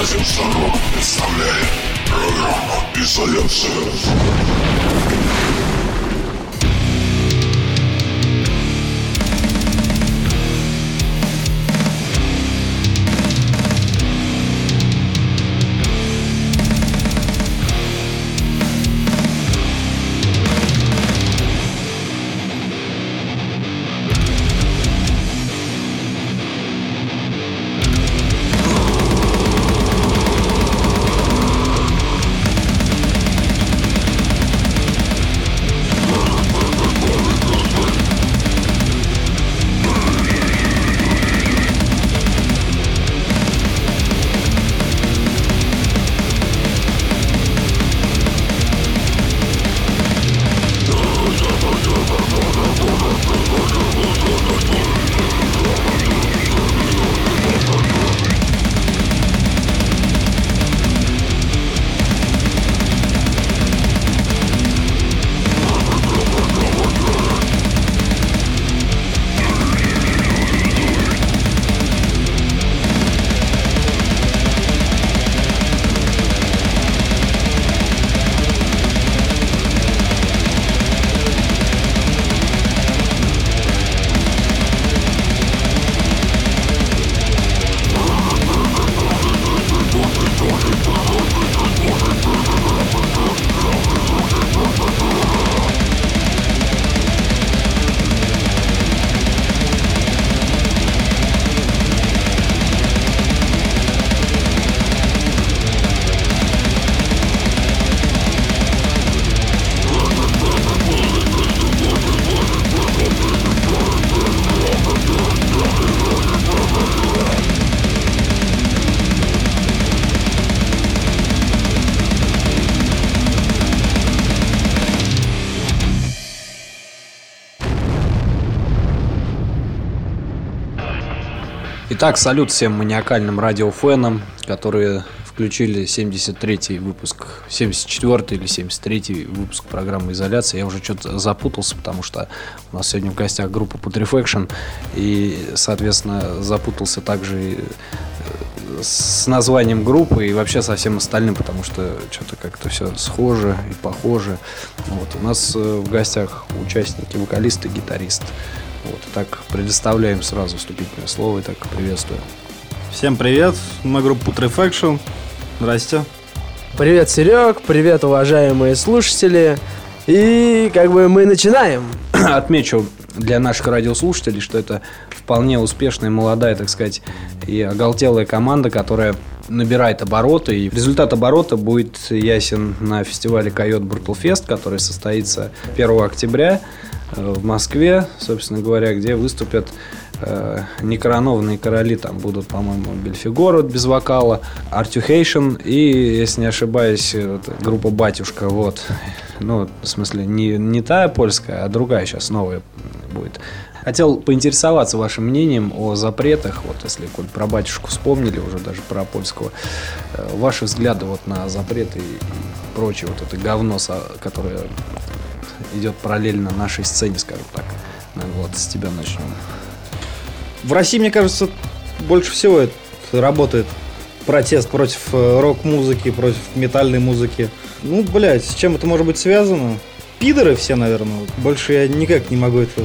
Радио Шарок представляет программу «Изоляция». Итак, салют всем маниакальным радиофенам, которые включили 73-й выпуск, 74-й или 73-й выпуск программы «Изоляция». Я уже что-то запутался, потому что у нас сегодня в гостях группа Putrefaction, и, соответственно, запутался также и э, с названием группы и вообще со всем остальным, потому что что-то как-то все схоже и похоже. Вот. У нас э, в гостях участники, вокалисты, гитарист. Вот, так предоставляем сразу вступительное слово и так приветствую. Всем привет, мы группа Putrefaction. Здрасте. Привет, Серег, привет, уважаемые слушатели. И как бы мы начинаем. Отмечу для наших радиослушателей, что это вполне успешная, молодая, так сказать, и оголтелая команда, которая набирает обороты. И результат оборота будет ясен на фестивале Койот Fest, который состоится 1 октября. Э, в Москве, собственно говоря, где выступят э, некоронованные короли. Там будут, по-моему, Бельфигор без вокала, Артюхейшн и, если не ошибаюсь, группа Батюшка. Вот. Ну, в смысле, не, не та польская, а другая сейчас новая будет. Хотел поинтересоваться вашим мнением о запретах, вот если коль про батюшку вспомнили, уже даже про польского, э, ваши взгляды вот на запреты и прочее, вот это говно, которое идет параллельно нашей сцене, скажем так. Вот, с тебя начнем. В России, мне кажется, больше всего это работает протест против э, рок-музыки, против метальной музыки. Ну, блядь, с чем это может быть связано? Пидоры все, наверное. Больше я никак не могу это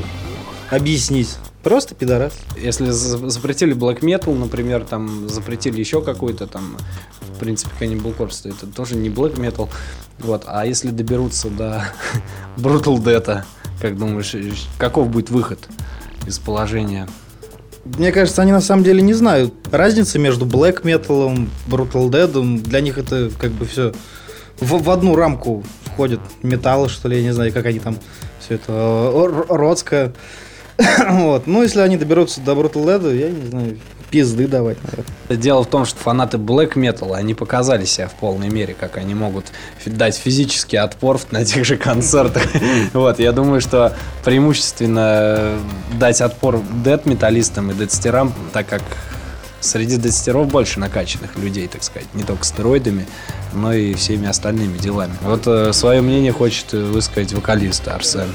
объяснить. Просто пидорас. Если запретили black metal, например, там запретили еще какой-то там, в принципе, Cannibal Corpse, это тоже не black metal. Вот. А если доберутся до Brutal Death, как думаешь, каков будет выход из положения? Мне кажется, они на самом деле не знают разницы между Black Metal, Brutal Dead. Для них это как бы все в, в одну рамку входит. Металл, что ли, я не знаю, как они там все это родское. вот. Ну, если они доберутся до Brutal Dead, я не знаю, пизды давать, наверное. Дело в том, что фанаты Black Metal, они показали себя в полной мере, как они могут дать физический отпор на тех же концертах. вот, я думаю, что преимущественно дать отпор дед-металлистам и дедстерам, так как среди дедстеров больше накачанных людей, так сказать, не только стероидами, но и всеми остальными делами. Вот э, свое мнение хочет высказать вокалист Арсен.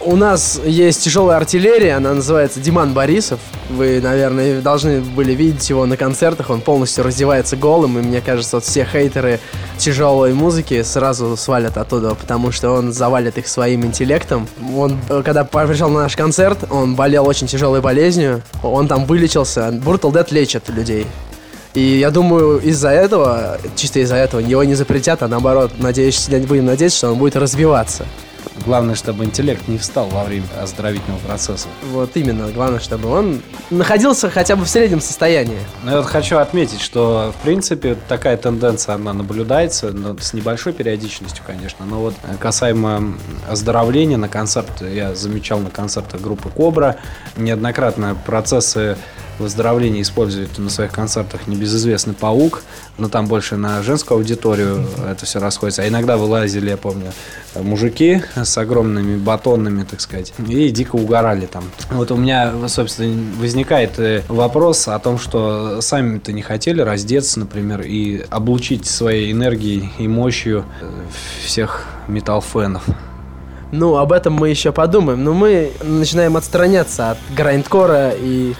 У нас есть тяжелая артиллерия, она называется Диман Борисов. Вы, наверное, должны были видеть его на концертах. Он полностью раздевается голым, и мне кажется, вот все хейтеры тяжелой музыки сразу свалят оттуда, потому что он завалит их своим интеллектом. Он, э, когда пришел на наш концерт, он болел очень тяжелой болезнью. Он там вылечился. Brutal Dead лечит людей. И я думаю, из-за этого, чисто из-за этого, его не запретят, а наоборот, надеюсь, будем надеяться, что он будет развиваться. Главное, чтобы интеллект не встал во время оздоровительного процесса. Вот именно, главное, чтобы он находился хотя бы в среднем состоянии. Но я вот хочу отметить, что, в принципе, такая тенденция, она наблюдается, но с небольшой периодичностью, конечно. Но вот э, касаемо оздоровления на концерт, я замечал на концертах группы Кобра, неоднократно процессы выздоровления использует на своих концертах небезызвестный паук, но там больше на женскую аудиторию это все расходится. А иногда вылазили, я помню, мужики с огромными батонами, так сказать, и дико угорали там. Вот у меня, собственно, возникает э, вопрос о том, что сами-то не хотели раздеться, например, и облучить своей энергией и мощью э, всех металл-фенов. Ну, об этом мы еще подумаем. Но мы начинаем отстраняться от грайндкора и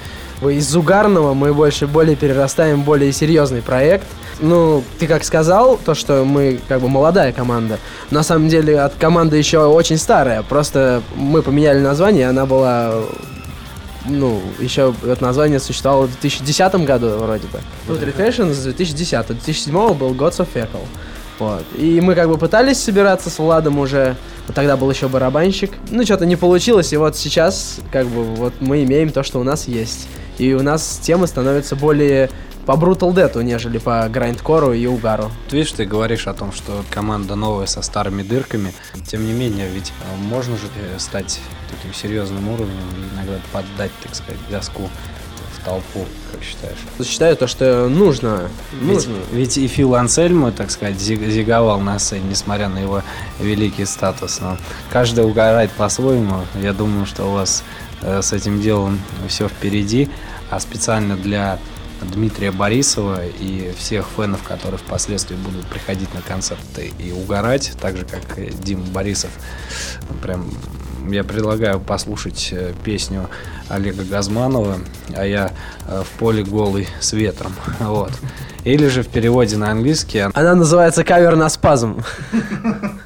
из угарного мы больше более перерастаем в более серьезный проект. Ну, ты как сказал, то, что мы как бы молодая команда. На самом деле, от команды еще очень старая. Просто мы поменяли название, она была ну, еще это название существовало в 2010 году вроде бы. Тут Refashion с 2010 2007 был Gods of Fecal. Вот. И мы как бы пытались собираться с Владом уже, вот тогда был еще барабанщик. Ну, что-то не получилось, и вот сейчас как бы вот мы имеем то, что у нас есть. И у нас темы становятся более по Brutal Death, нежели по Грайндкору и Угару. Ты видишь, ты говоришь о том, что команда новая со старыми дырками. Тем не менее, ведь э, можно же э, стать таким серьезным уровнем и иногда поддать, так сказать, газку в толпу, как считаешь? Считаю то, что нужно. нужно. Ведь, и Фил Ансельмо, так сказать, зиговал на сцене, несмотря на его великий статус. Но каждый угорает по-своему. Я думаю, что у вас с этим делом все впереди, а специально для Дмитрия Борисова и всех фенов, которые впоследствии будут приходить на концерты и угорать, так же как и Дим Борисов. Прям я предлагаю послушать э, песню Олега Газманова, а я э, в поле голый с ветром. Вот. Или же в переводе на английский. Она называется кавер на спазм.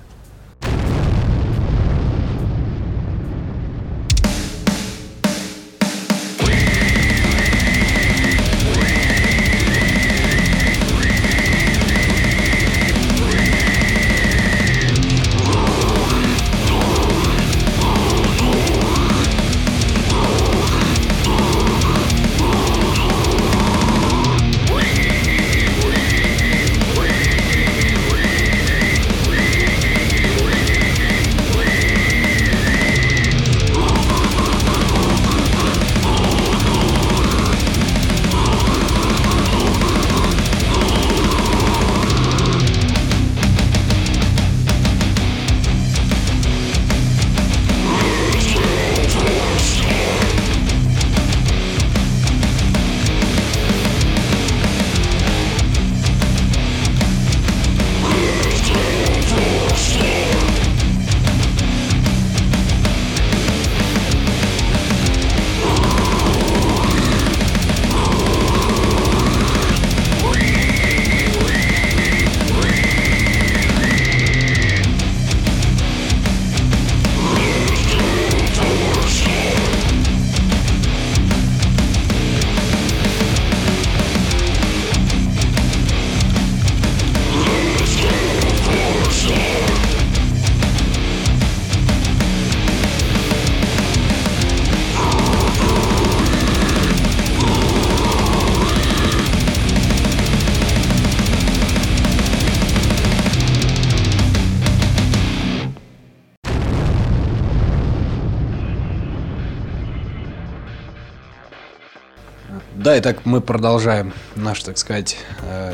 Да, итак, мы продолжаем наш, так сказать,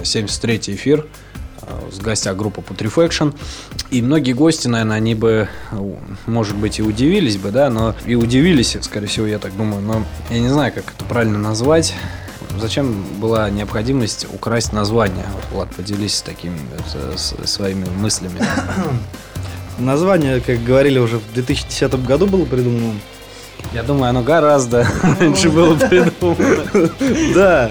73-й э, эфир э, с гостя группы Putrefaction. И многие гости, наверное, они бы, может быть, и удивились бы, да, но и удивились, скорее всего, я так думаю, но я не знаю, как это правильно назвать. Зачем была необходимость украсть название? Вот, Влад, поделись такими своими мыслями. Название, как говорили, уже в 2010 году было придумано. Я думаю, оно гораздо раньше было придумано. Да,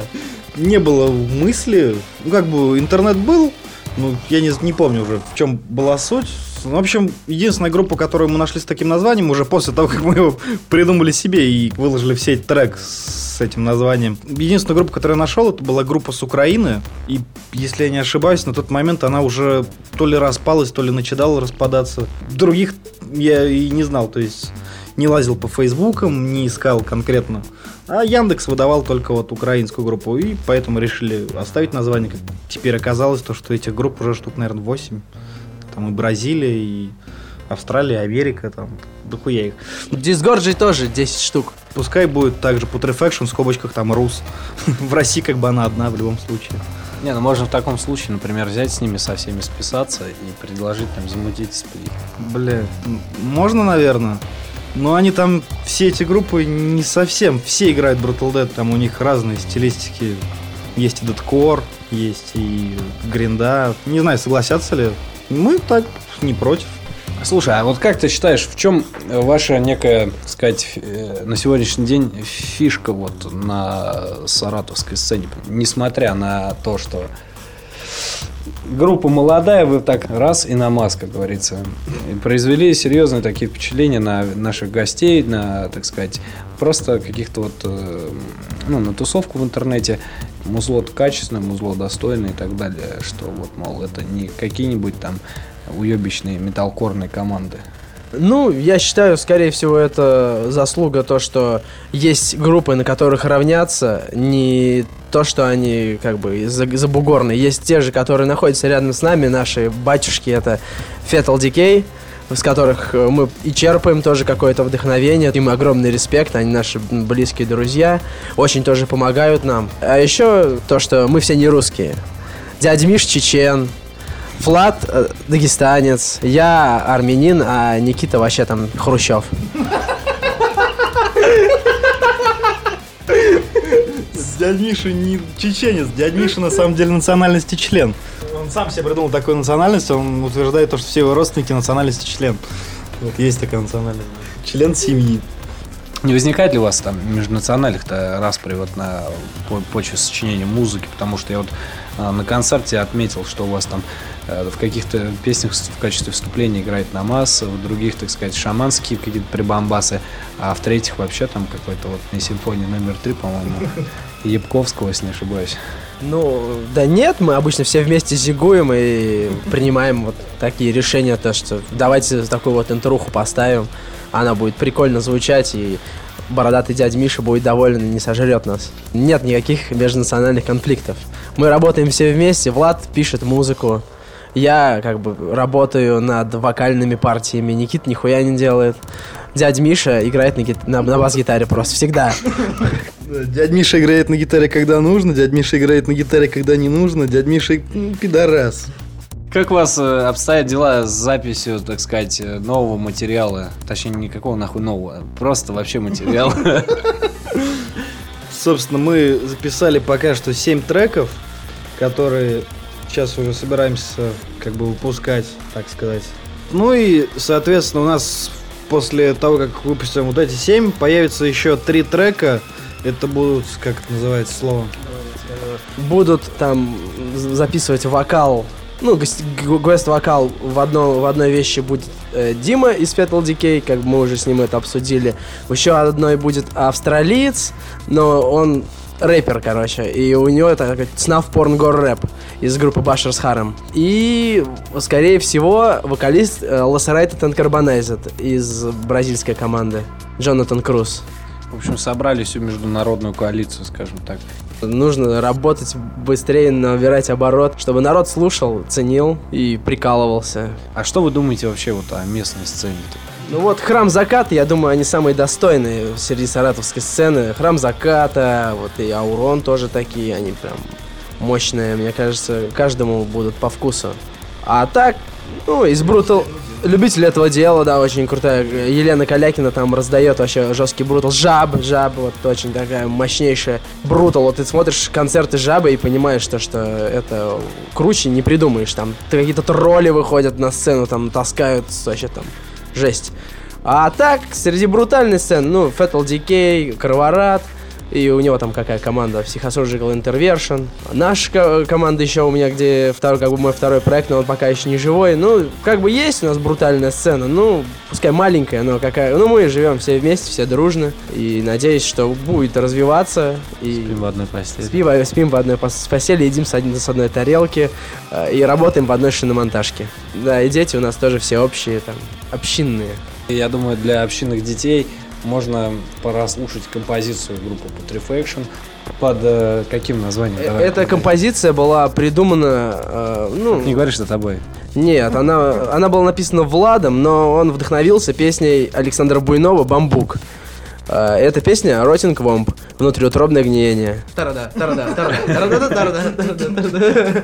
не было мысли. Ну, как бы интернет был, ну, я не, не помню уже, в чем была суть. Ну, в общем, единственная группа, которую мы нашли с таким названием, уже после того, как мы его придумали себе и выложили все эти трек с этим названием. Единственная группа, которую я нашел, это была группа с Украины. И, если я не ошибаюсь, на тот момент она уже то ли распалась, то ли начинала распадаться. Других я и не знал, то есть не лазил по фейсбукам, не искал конкретно. А Яндекс выдавал только вот украинскую группу, и поэтому решили оставить название. Как теперь оказалось, то, что этих групп уже штук, наверное, 8. Там и Бразилия, и Австралия, Америка, там, дохуя их. Дисгорджи тоже 10 штук. Пускай будет также Putrefaction в скобочках там Рус. в России как бы она одна в любом случае. Не, ну можно в таком случае, например, взять с ними со всеми списаться и предложить там замутить сплит. Бля, можно, наверное. Но они там, все эти группы не совсем, все играют Brutal Dead, там у них разные стилистики. Есть и дедкор, есть и гринда. Не знаю, согласятся ли. Мы так не против. Слушай, а вот как ты считаешь, в чем ваша некая, так сказать, э, на сегодняшний день фишка вот на саратовской сцене, несмотря на то, что группа молодая, вы так раз и намаз, как говорится, и произвели серьезные такие впечатления на наших гостей, на, так сказать, просто каких-то вот, э, ну, на тусовку в интернете, музло качественное, музло достойное и так далее, что вот, мол, это не какие-нибудь там уебищные металкорные команды. Ну, я считаю, скорее всего, это заслуга то, что есть группы, на которых равняться, не то, что они как бы за- забугорные. Есть те же, которые находятся рядом с нами, наши батюшки, это Fatal Decay, с которых э, мы и черпаем тоже какое-то вдохновение. Им огромный респект, они наши близкие друзья, очень тоже помогают нам. А еще то, что мы все не русские. Дядя Миш чечен, Флат э, дагестанец, я армянин, а Никита вообще там Хрущев. Дядя Миша не чеченец, дядя Миша на самом деле национальности член. Он сам себе придумал такую национальность, он утверждает то, что все его родственники национальности член. Вот есть такая национальность. Член семьи. Не возникает ли у вас там межнациональных-то распри вот на по- почве сочинения музыки? Потому что я вот а, на концерте отметил, что у вас там э, в каких-то песнях в качестве вступления играет намаз, в других, так сказать, шаманские какие-то прибамбасы, а в третьих вообще там какой-то вот не симфония номер три, по-моему, Ябковского, если не ошибаюсь. Ну, да нет, мы обычно все вместе зигуем и принимаем вот такие решения, то что давайте такую вот интруху поставим, она будет прикольно звучать, и бородатый дядя Миша будет доволен и не сожрет нас. Нет никаких межнациональных конфликтов. Мы работаем все вместе, Влад пишет музыку, я как бы работаю над вокальными партиями, Никит нихуя не делает. Дядя Миша играет на, гит- на, на бас-гитаре просто всегда. Дядя Миша играет на гитаре, когда нужно, дядя Миша играет на гитаре, когда не нужно, дядя Миша м, пидорас. Как у вас э, обстоят дела с записью, так сказать, э, нового материала? Точнее, никакого нахуй нового, просто вообще материала. Собственно, мы записали пока что 7 треков, которые сейчас уже собираемся как бы выпускать, так сказать. Ну и, соответственно, у нас после того, как выпустим вот эти 7, появится еще 3 трека. Это будут, как это называется слово? будут там записывать вокал, ну, гость-вокал в, одно, в одной вещи будет э, Дима из Fatal Decay, как мы уже с ним это обсудили. Еще одной будет австралиец, но он рэпер, короче, и у него это Porn Gore Rap из группы Bashers Harem. И, скорее всего, вокалист э, and Carbonized из бразильской команды Джонатан Круз. В общем, собрали всю международную коалицию, скажем так. Нужно работать быстрее, набирать оборот, чтобы народ слушал, ценил и прикалывался. А что вы думаете вообще вот о местной сцене? Ну вот Храм Заката, я думаю, они самые достойные среди саратовской сцены. Храм Заката, вот и Аурон тоже такие, они прям мощные, мне кажется, каждому будут по вкусу. А так, ну, из Brutal... любитель этого дела, да, очень крутая. Елена Калякина там раздает вообще жесткий брутал. Жаб, жаб, вот очень такая мощнейшая брутал. Вот ты смотришь концерты жабы и понимаешь, что, что это круче не придумаешь. Там какие-то тролли выходят на сцену, там таскают вообще там жесть. А так, среди брутальной сцены, ну, Fatal Decay, Кроворат, и у него там какая команда Psychosurgical Intervention. Наша команда еще у меня, где второй, как бы мой второй проект, но он пока еще не живой. Ну, как бы есть у нас брутальная сцена, ну, пускай маленькая, но какая. Ну, мы живем все вместе, все дружно. И надеюсь, что будет развиваться. И Спим в одной постели. спим, спим в одной пос- постели, едим с, один- с одной тарелки э, и работаем в одной шиномонтажке. Да, и дети у нас тоже все общие, там, общинные. Я думаю, для общинных детей можно прослушать композицию группы Putrefaction под э, каким названием? Э, Давай Эта композиция была придумана, э, ну, Не говоришь, что тобой. Нет, она, она была написана Владом, но он вдохновился песней Александра Буйнова «Бамбук». Э, Эта песня «Ротинг Вомп», «Внутриутробное гниение». Тарада, тарада, тарада, тарада, тарада, тарада, тарада.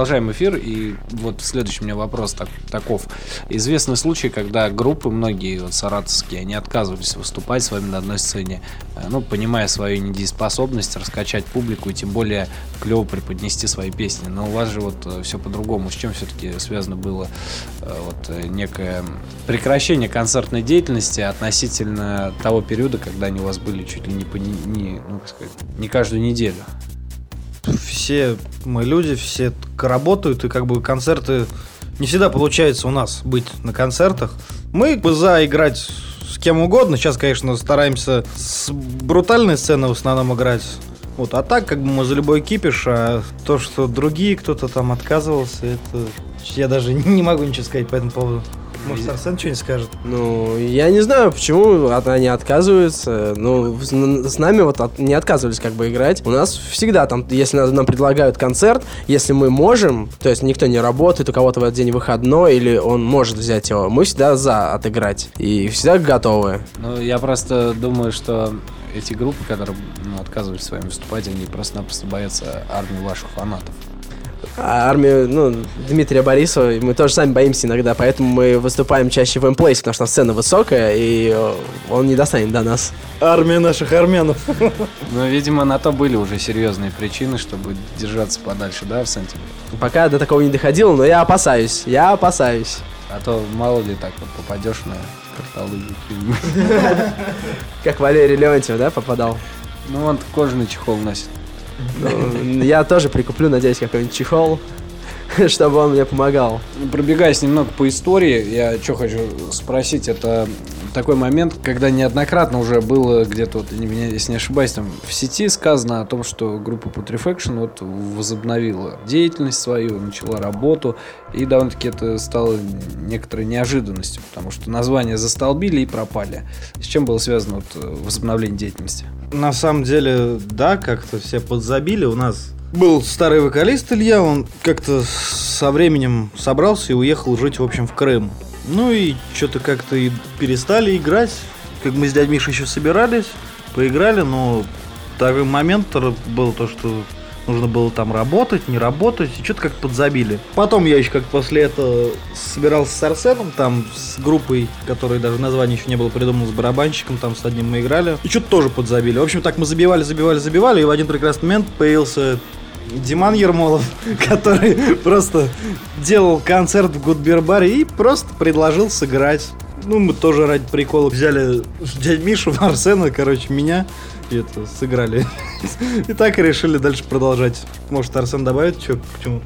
Продолжаем эфир, и вот следующий у меня вопрос так- таков. Известны случаи, когда группы, многие вот, саратовские, они отказывались выступать с вами на одной сцене, э, ну, понимая свою недееспособность, раскачать публику и тем более клево преподнести свои песни. Но у вас же вот все по-другому. С чем все-таки связано было э, вот э, некое прекращение концертной деятельности относительно того периода, когда они у вас были чуть ли не, по, не, ну, сказать, не каждую неделю? Все мы люди, все работают, и как бы концерты... Не всегда получается у нас быть на концертах. Мы за играть с кем угодно. Сейчас, конечно, стараемся с брутальной сцены в основном играть. Вот, а так, как бы мы за любой кипиш, а то, что другие кто-то там отказывался, это... Я даже не могу ничего сказать по этому поводу. Может, Арсен что-нибудь скажет? Ну, я не знаю, почему от- они отказываются. Ну, с, нами вот от- не отказывались как бы играть. У нас всегда там, если нам, нам предлагают концерт, если мы можем, то есть никто не работает, у кого-то в этот день выходной, или он может взять его, мы всегда за отыграть. И всегда готовы. Ну, я просто думаю, что эти группы, которые ну, отказывались с вами выступать, они просто-напросто боятся армии ваших фанатов. А армию, ну, Дмитрия Борисова, мы тоже сами боимся иногда, поэтому мы выступаем чаще в M-Place, потому что сцена высокая, и э, он не достанет до нас. Армия наших армянов. Ну, видимо, на то были уже серьезные причины, чтобы держаться подальше, да, Арсен? тебе? Пока до такого не доходило, но я опасаюсь, я опасаюсь. А то мало ли так вот попадешь на карталыгу. Как Валерий Леонтьев, да, попадал? Ну, он кожаный чехол носит. Ну, я тоже прикуплю, надеюсь, какой-нибудь чехол, чтобы он мне помогал. Ну, Пробегаясь немного по истории, я что хочу спросить, это такой момент, когда неоднократно уже было где-то, вот, если не ошибаюсь, там в сети сказано о том, что группа Putrefaction вот возобновила деятельность свою, начала работу, и довольно-таки это стало некоторой неожиданностью, потому что название застолбили и пропали. С чем было связано вот, возобновление деятельности? На самом деле, да, как-то все подзабили. У нас был старый вокалист Илья, он как-то со временем собрался и уехал жить, в общем, в Крым. Ну и что-то как-то и перестали играть. Как мы с дядь Мишей еще собирались, поиграли, но такой момент был то, что нужно было там работать, не работать, и что-то как-то подзабили. Потом я еще как после этого собирался с Арсеном, там с группой, которой даже название еще не было придумано, с барабанщиком, там с одним мы играли, и что-то тоже подзабили. В общем, так мы забивали, забивали, забивали, и в один прекрасный момент появился Диман Ермолов, который просто делал концерт в Гудбербаре и просто предложил сыграть. Ну, мы тоже ради прикола взяли дядь Мишу, Арсена, короче, меня, и это, сыграли. И так и решили дальше продолжать. Может, Арсен добавит что к чему?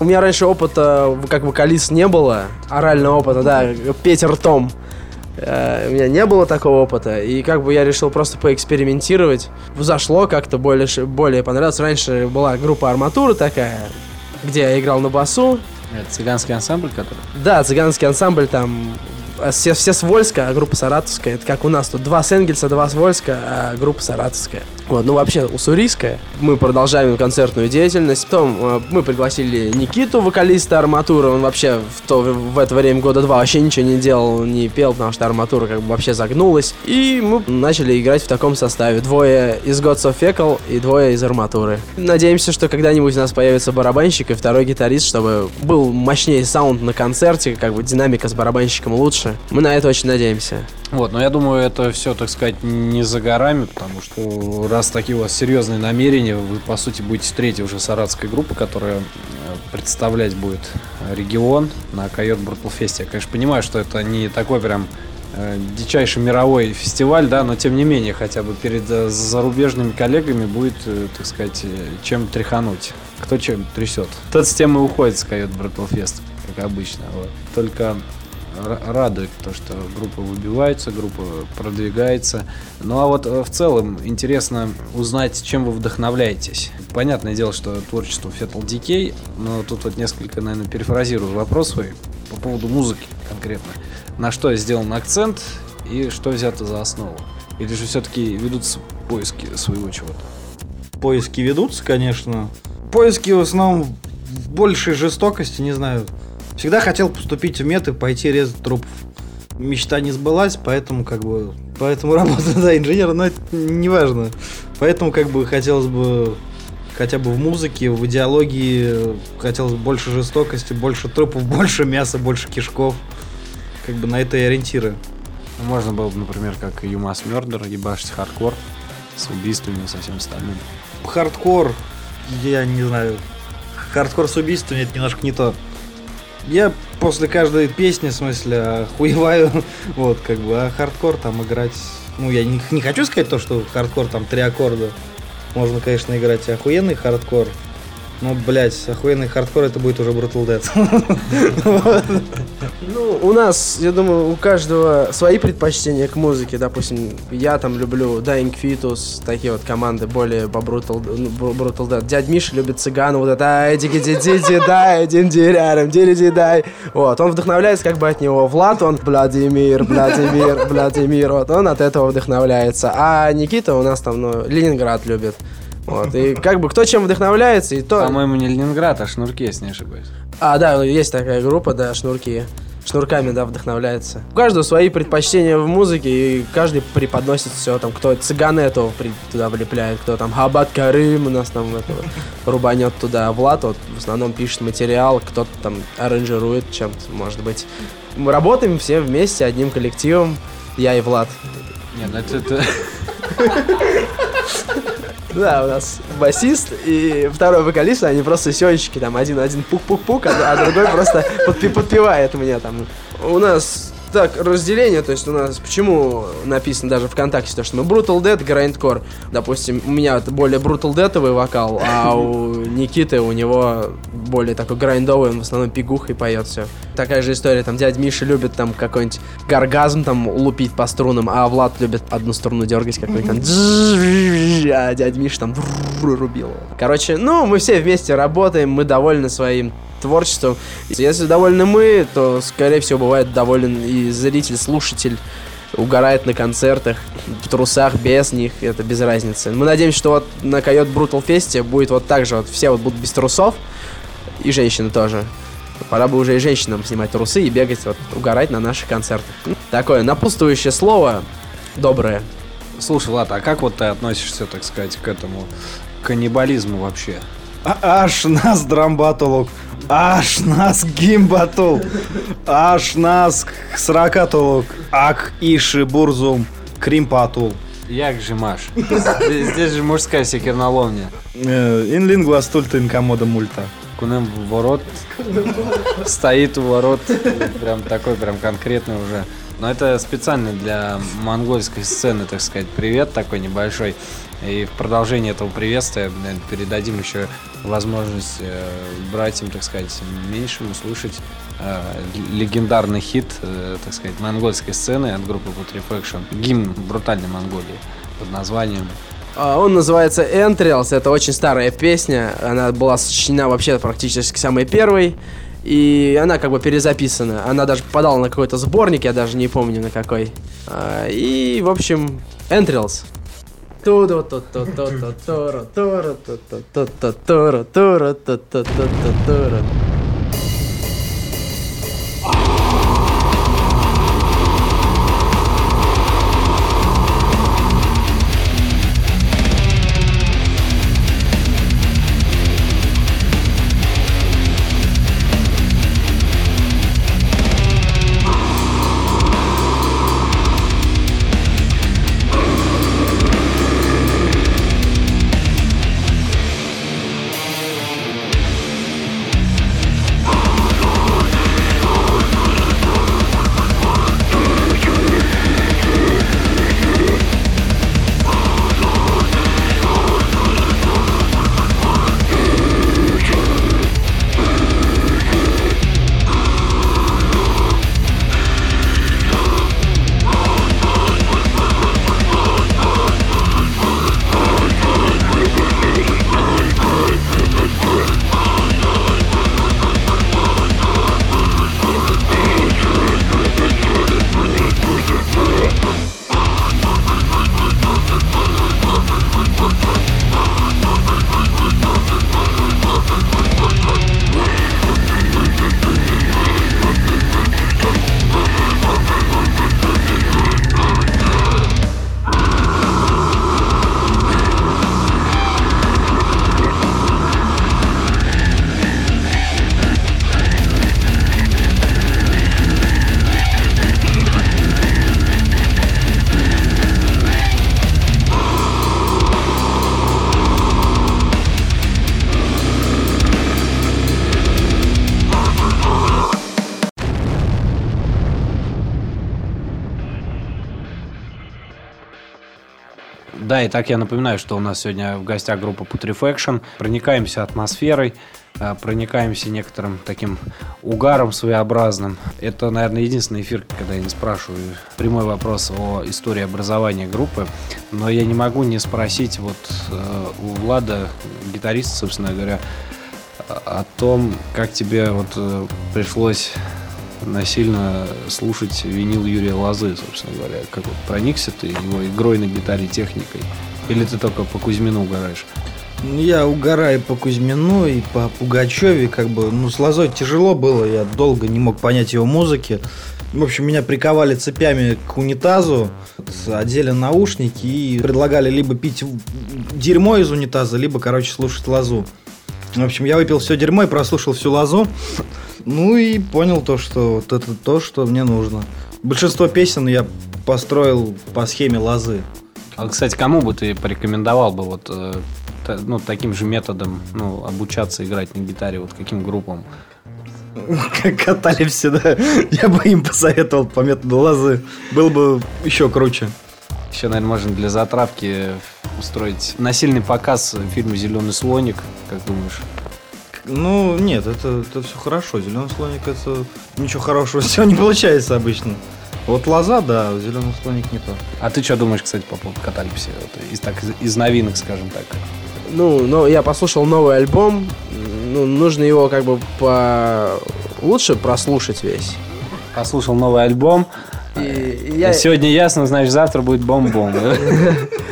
У меня раньше опыта как вокалист не было, орального опыта, да, петь ртом. Э, У меня не было такого опыта, и как бы я решил просто поэкспериментировать. Зашло как-то более, более понравилось. Раньше была группа Арматура такая, где я играл на басу. Это цыганский ансамбль, который... Да, цыганский ансамбль там а все, все с Вольска, а группа Саратовская. Это как у нас тут два с Энгельса, два с Вольска, а группа Саратовская. Вот, ну вообще уссурийская. Мы продолжаем концертную деятельность. Потом э, мы пригласили Никиту, вокалиста Арматуры. Он вообще в, то, в это время года два вообще ничего не делал, не пел, потому что Арматура как бы вообще загнулась. И мы начали играть в таком составе. Двое из Gods of Fecal и двое из Арматуры. Надеемся, что когда-нибудь у нас появится барабанщик и второй гитарист, чтобы был мощнее саунд на концерте, как бы динамика с барабанщиком лучше. Мы на это очень надеемся. Вот, но я думаю, это все, так сказать, не за горами, потому что раз такие у вас серьезные намерения, вы, по сути, будете третьей уже саратской группы, которая э, представлять будет регион на Койот Брутал Фесте. Я, конечно, понимаю, что это не такой прям э, дичайший мировой фестиваль, да, но тем не менее, хотя бы перед э, зарубежными коллегами будет, э, так сказать, э, чем тряхануть. Кто чем трясет. Тот с тем и уходит с Койот Брутал Фест, как обычно. Вот. Только радует то, что группа выбивается, группа продвигается. Ну а вот э, в целом интересно узнать, чем вы вдохновляетесь. Понятное дело, что творчество Fatal Decay, но тут вот несколько, наверное, перефразирую вопрос свой по поводу музыки конкретно. На что сделан акцент и что взято за основу? Или же все-таки ведутся поиски своего чего-то? Поиски ведутся, конечно. Поиски в основном в большей жестокости, не знаю. Всегда хотел поступить в мет и пойти резать трупов. Мечта не сбылась, поэтому как бы... Поэтому работаю, да, инженером, но это не важно. Поэтому как бы хотелось бы хотя бы в музыке, в идеологии хотелось бы больше жестокости, больше трупов, больше мяса, больше кишков. Как бы на это и ориентиры. Можно было бы, например, как Юмас Мердер, ебашить хардкор с убийствами и со всем остальным. хардкор, я не знаю, хардкор с убийствами это немножко не то. Я после каждой песни, в смысле, охуеваю, вот, как бы, а хардкор там играть, ну, я не, не хочу сказать то, что хардкор там три аккорда. Можно, конечно, играть охуенный хардкор, но, блядь, охуенный хардкор это будет уже Brutal Death. Ну, у нас, я думаю, у каждого свои предпочтения к музыке. Допустим, я там люблю Dying Fetus, такие вот команды более по Brutal, ну, Bru- Brutal Death. Дядь Миша любит цыгана, вот это ай диги ди ди ди дай дин дирярам дири ди дай Вот, он вдохновляется как бы от него. Влад, он Владимир, Владимир, Владимир, вот, он от этого вдохновляется. А Никита у нас там, ну, Ленинград любит. Вот, и как бы кто чем вдохновляется, и то... По-моему, не Ленинград, а Шнурки, если не ошибаюсь. А, да, есть такая группа, да, шнурки. Шнурками, да, вдохновляется. У каждого свои предпочтения в музыке, и каждый преподносит все, там, кто цыганы этого при- туда влепляет, кто там Хабат Карым у нас там этого рубанет туда. Влад вот в основном пишет материал, кто-то там аранжирует чем-то, может быть. Мы работаем все вместе, одним коллективом, я и Влад. Нет, ну это- Да, у нас басист и второй вокалист, они просто сёнчики, там один один пук-пук-пук, а, а другой просто подпи- подпевает мне там. У нас так, разделение, то есть у нас, почему написано даже ВКонтакте, то, что мы Brutal Dead, Grindcore, допустим, у меня это более Brutal Deadовый вокал, а у Никиты у него более такой грайндовый, он в основном пигухой поет все. Такая же история, там дядя Миша любит там какой-нибудь гаргазм там лупить по струнам, а Влад любит одну струну дергать какой-нибудь там, а дядя Миша там рубил. Короче, ну, мы все вместе работаем, мы довольны своим творчеством. Если довольны мы, то, скорее всего, бывает доволен и зритель, слушатель, угорает на концертах, в трусах, без них, это без разницы. Мы надеемся, что вот на Койот Brutal Фесте будет вот так же, вот все вот будут без трусов, и женщины тоже. Пора бы уже и женщинам снимать трусы и бегать, вот, угорать на наших концертах. Ну, Такое напутствующее слово, доброе. Слушай, Влад, а как вот ты относишься, так сказать, к этому каннибализму вообще? А- Аж нас драмбатулук, аж нас гимбатул, аж нас сракатулук, ак иши бурзум кримпатул. Як же Маш? Здесь же мужская секерноловня. Ин лингва стульта инкомода мульта. Кунем ворот. Стоит у ворот. Прям такой, прям конкретный уже. Но это специально для монгольской сцены, так сказать, привет такой небольшой. И в продолжении этого приветствия наверное, передадим еще возможность э, братьям, так сказать, меньшим услышать э, легендарный хит, э, так сказать, монгольской сцены от группы Putrefaction. Гимн брутальной Монголии под названием А, Он называется Entrials, это очень старая песня, она была сочинена вообще практически самой первой, и она как бы перезаписана. Она даже попадала на какой-то сборник, я даже не помню на какой. А, И, в общем, Entrials. トドトトトトトロトロトトトトトロトロトトトトロ Да, и так я напоминаю, что у нас сегодня в гостях группа Putrefaction. Проникаемся атмосферой, э, проникаемся некоторым таким угаром своеобразным. Это, наверное, единственный эфир, когда я не спрашиваю прямой вопрос о истории образования группы. Но я не могу не спросить вот э, у Влада, гитариста, собственно говоря, о том, как тебе вот э, пришлось насильно слушать винил Юрия Лозы, собственно говоря. Как вот проникся ты его игрой на гитаре, техникой? Или ты только по Кузьмину угораешь? Ну, Я угораю по Кузьмину и по Пугачеве, как бы, ну, с Лозой тяжело было, я долго не мог понять его музыки. В общем, меня приковали цепями к унитазу, одели наушники и предлагали либо пить дерьмо из унитаза, либо, короче, слушать Лозу. В общем, я выпил все дерьмо и прослушал всю Лозу. Ну и понял то, что вот это то, что мне нужно. Большинство песен я построил по схеме Лозы. А, кстати, кому бы ты порекомендовал бы вот э, ну, таким же методом ну, обучаться играть на гитаре? Вот каким группам? Как катали все, да. Я бы им посоветовал по методу лозы. Было бы еще круче. Еще, наверное, можно для затравки устроить насильный показ фильма «Зеленый слоник». Как думаешь? Ну, нет, это, это все хорошо. Зеленый слоник это ничего хорошего все не получается обычно. Вот лоза, да, зеленый слоник не то. А ты что думаешь, кстати, по поводу каталипсии? Вот из, так, из, из новинок, скажем так. Ну, но я послушал новый альбом. Ну, нужно его как бы по... лучше прослушать весь. Послушал новый альбом. И, и я... Сегодня ясно, значит, завтра будет бом-бом.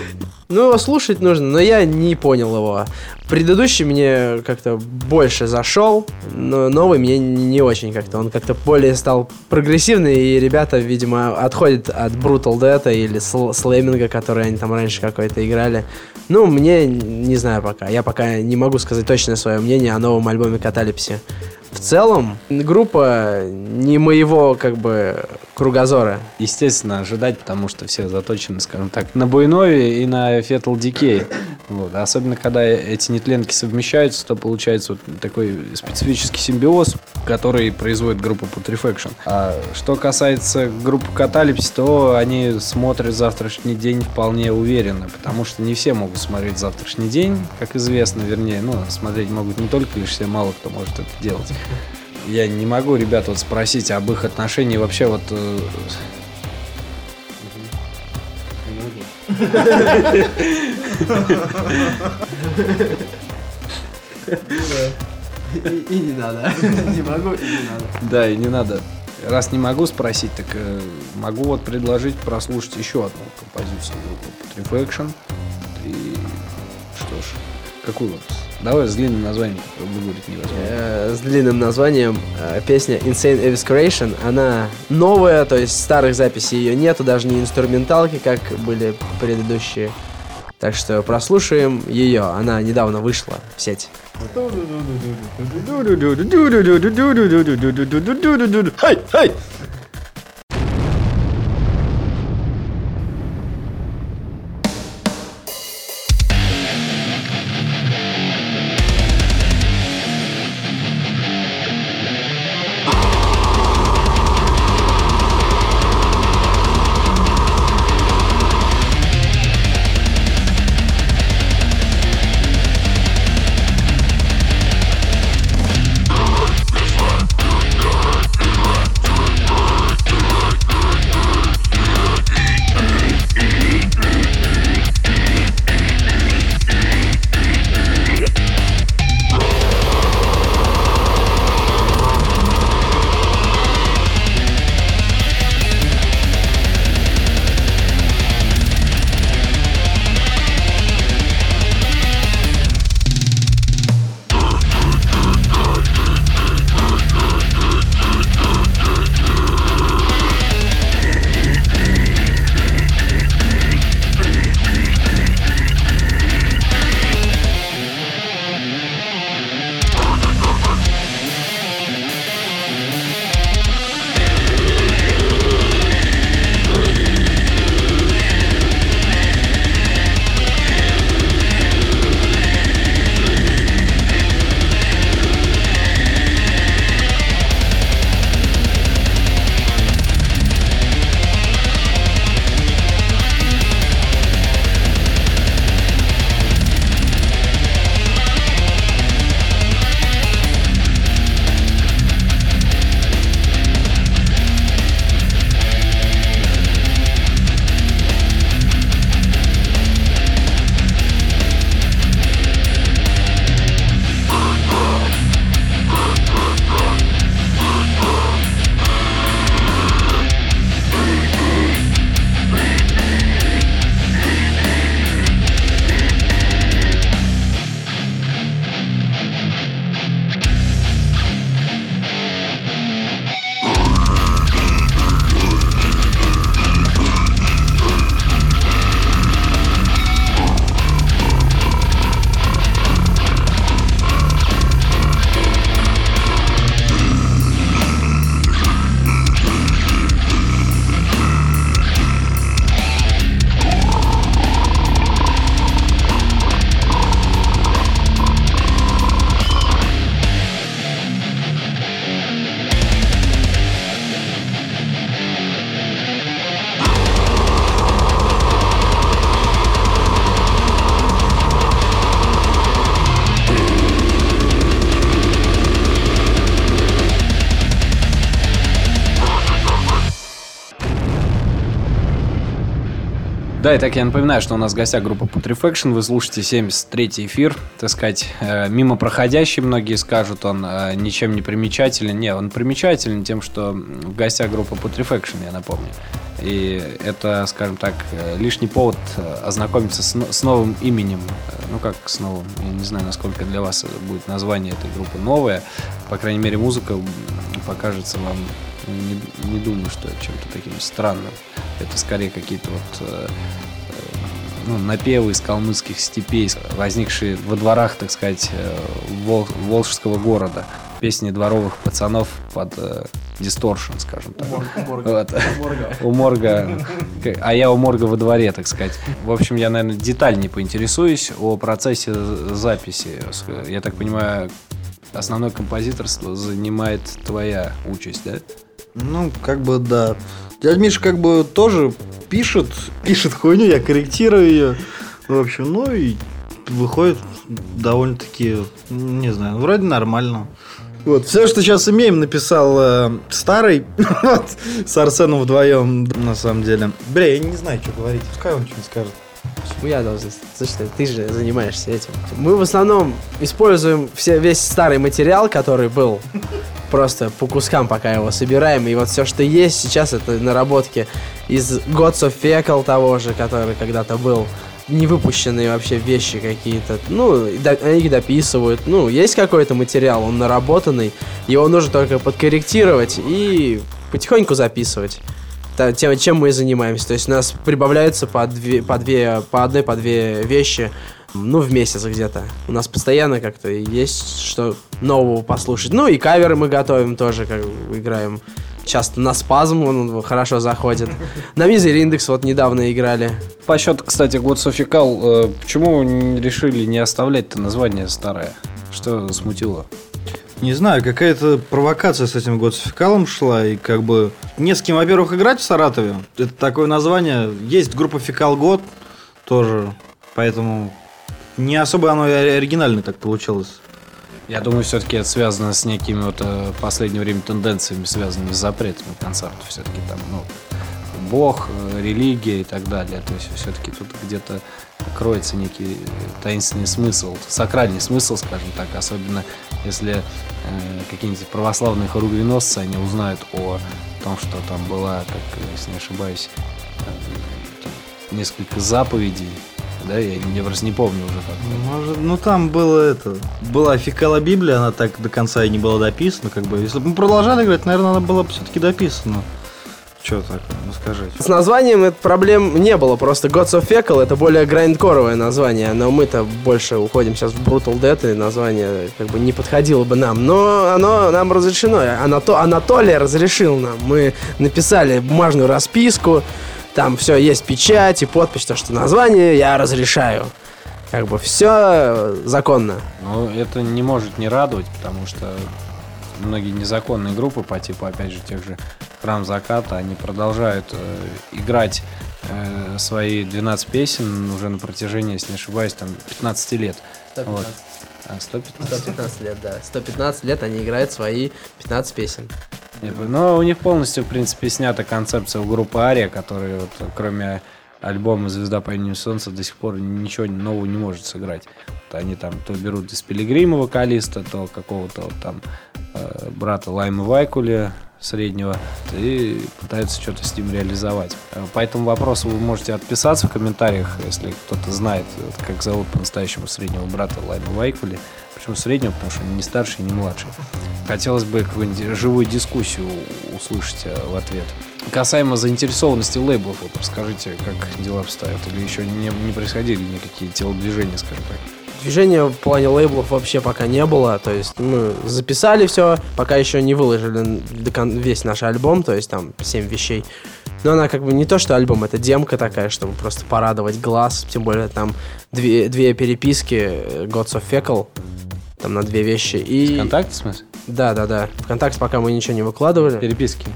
Ну, его слушать нужно, но я не понял его. Предыдущий мне как-то больше зашел, но новый мне не очень как-то. Он как-то более стал прогрессивный, и ребята, видимо, отходят от Brutal Death или сл- слейминга, который они там раньше какой-то играли. Ну, мне не знаю пока. Я пока не могу сказать точное свое мнение о новом альбоме Каталипси. В целом, группа не моего, как бы, кругозора. Естественно, ожидать, потому что все заточены, скажем так, на Буйнове и на Fetal Decay. Вот. Особенно, когда эти нетленки совмещаются, то получается вот такой специфический симбиоз, который производит группа Putrefaction. А что касается группы Каталипси, то они смотрят завтрашний день вполне уверенно, потому что не все могут смотреть завтрашний день, как известно, вернее, ну, смотреть могут не только лишь все, мало кто может это делать. Я не могу ребят вот спросить об их отношении вообще вот... э, И, не надо. Не могу, и не надо. Да, и не надо. Раз не могу спросить, так э, могу вот предложить прослушать еще одну композицию группы Putrefaction. И что ж, какую? Давай с длинным названием, выговорить невозможно. Э, с длинным названием э, песня Insane Evisceration. Она новая, то есть старых записей ее нету, даже не инструменталки, как были предыдущие. Так что прослушаем ее. Она недавно вышла в сеть. Хай, хай! Да, и так я напоминаю, что у нас в гостях группа Putrefaction. Вы слушаете 73-й эфир. Так сказать, э, мимо проходящий, многие скажут, он э, ничем не примечателен. Не, он примечателен тем, что в гостях группа Putrefaction, я напомню. И это, скажем так, э, лишний повод э, ознакомиться с, с новым именем. Э, Ну, как с новым? Я не знаю, насколько для вас будет название этой группы новое. По крайней мере, музыка покажется вам, не, не думаю, что чем-то таким странным. Это скорее какие-то вот э, э, ну, напевы из калмыцких степей, возникшие во дворах, так сказать, э, Вол- Волжского города. Песни дворовых пацанов под э, дисторшн, скажем так. Вот. У морга. А я у морга во дворе, так сказать. В общем, я, наверное, детальнее поинтересуюсь о процессе записи. Я так понимаю, основное композиторство занимает твоя участь, да? Ну, как бы да. Дядя Миша как бы тоже пишет, пишет хуйню, я корректирую ее. В общем, ну и выходит довольно-таки, не знаю, вроде нормально. Вот, все, что сейчас имеем, написал э, старый, вот, с Арсеном вдвоем, на самом деле. Бля, я не знаю, что говорить, пускай он что-нибудь скажет. Почему я должен? Слушай, ты же занимаешься этим. Мы в основном используем все, весь старый материал, который был просто по кускам, пока его собираем. И вот все, что есть сейчас, это наработки из Gods of Fecal того же, который когда-то был. Невыпущенные вообще вещи какие-то. Ну, они их дописывают. Ну, есть какой-то материал, он наработанный. Его нужно только подкорректировать и потихоньку записывать. Тем, чем мы и занимаемся. То есть у нас прибавляются по, две, по, две, по одной, по две вещи, ну, в месяц где-то. У нас постоянно как-то есть что нового послушать. Ну, и каверы мы готовим тоже, как играем. Часто на спазм он хорошо заходит. На Мизер Индекс вот недавно играли. По счету, кстати, год Софикал, э, почему решили не оставлять-то название старое? Что смутило? Не знаю, какая-то провокация с этим годсификалом шла, и как бы не с кем, во-первых, играть в Саратове. Это такое название. Есть группа Фикал Год тоже, поэтому не особо оно оригинально так получилось. Я думаю, все-таки это связано с некими вот э, последнее время тенденциями, связанными с запретами концертов. Все-таки там, ну, бог, э, религия и так далее. То есть все-таки тут где-то кроется некий таинственный смысл, сакральный смысл, скажем так, особенно если э, какие-нибудь православные хоругвеносцы, они узнают о том, что там была, как, если не ошибаюсь, э, несколько заповедей, да, я, просто не помню уже как. Может, ну там было это. Была фикала Библия, она так до конца и не была дописана, как бы. Если бы мы продолжали играть, наверное, она была бы все-таки дописана. Че так, ну скажите. С названием это проблем не было, просто Gods of Fecal это более грайндкоровое название, но мы-то больше уходим сейчас в Brutal Death, и название как бы не подходило бы нам, но оно нам разрешено, Анато... Анатолий разрешил нам, мы написали бумажную расписку, там все есть печать и подпись, то что название я разрешаю. Как бы все законно. Ну, это не может не радовать, потому что многие незаконные группы по типу, опять же, тех же Храм Заката, они продолжают э, играть э, свои 12 песен уже на протяжении, если не ошибаюсь, там 15 лет. Вот. А, 115? 115 лет, да. 115 лет они играют свои 15 песен. Но у них полностью, в принципе, снята концепция у группы Ария, которая, вот, кроме альбома «Звезда по имени Солнца» до сих пор ничего нового не может сыграть. Вот они там то берут из Пилигрима вокалиста, то какого-то вот там э, брата Лайма Вайкуля среднего и пытаются что-то с ним реализовать. Э, По этому вопросу вы можете отписаться в комментариях, если кто-то знает, вот, как зовут по-настоящему среднего брата Лайма Вайкуля. Почему среднего? Потому что он не старший не младший. Хотелось бы какую-нибудь живую дискуссию услышать э, в ответ. Касаемо заинтересованности лейблов, вот расскажите, как дела обстоят, или еще не, не происходили никакие телодвижения, скажем так. Движения в плане лейблов вообще пока не было. То есть мы записали все, пока еще не выложили весь наш альбом, то есть там 7 вещей. Но она как бы не то, что альбом, это демка такая, чтобы просто порадовать глаз. Тем более там две, две переписки э, Gods of Fecal, там на две вещи. И... Вконтакте, в смысле? Да, да, да. Вконтакте пока мы ничего не выкладывали. Переписки.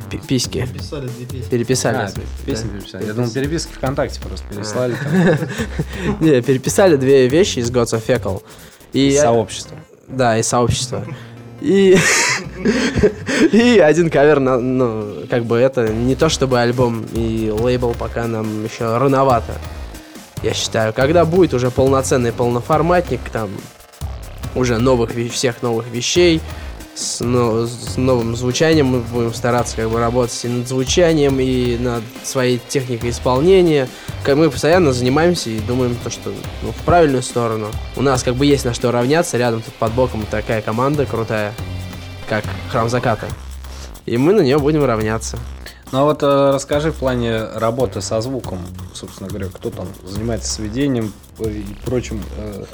Письки. Две песни. Переписали. А, песни переписали. Я думал, переписки ВКонтакте просто переслали. Не, переписали две вещи из Gods of Fecal. И из сообщества. Да, из сообщества. И, и один кавер, на, ну, как бы это не то чтобы альбом и лейбл пока нам еще рановато. Я считаю, когда будет уже полноценный полноформатник, там уже новых всех новых вещей, с, но- с новым звучанием мы будем стараться как бы работать и над звучанием, и над своей техникой исполнения. Как Мы постоянно занимаемся и думаем, то, что ну, в правильную сторону. У нас как бы есть на что равняться, рядом тут под боком такая команда крутая, как Храм Заката. И мы на нее будем равняться. Ну а вот э, расскажи в плане работы со звуком, собственно говоря, кто там занимается сведением и прочим, э,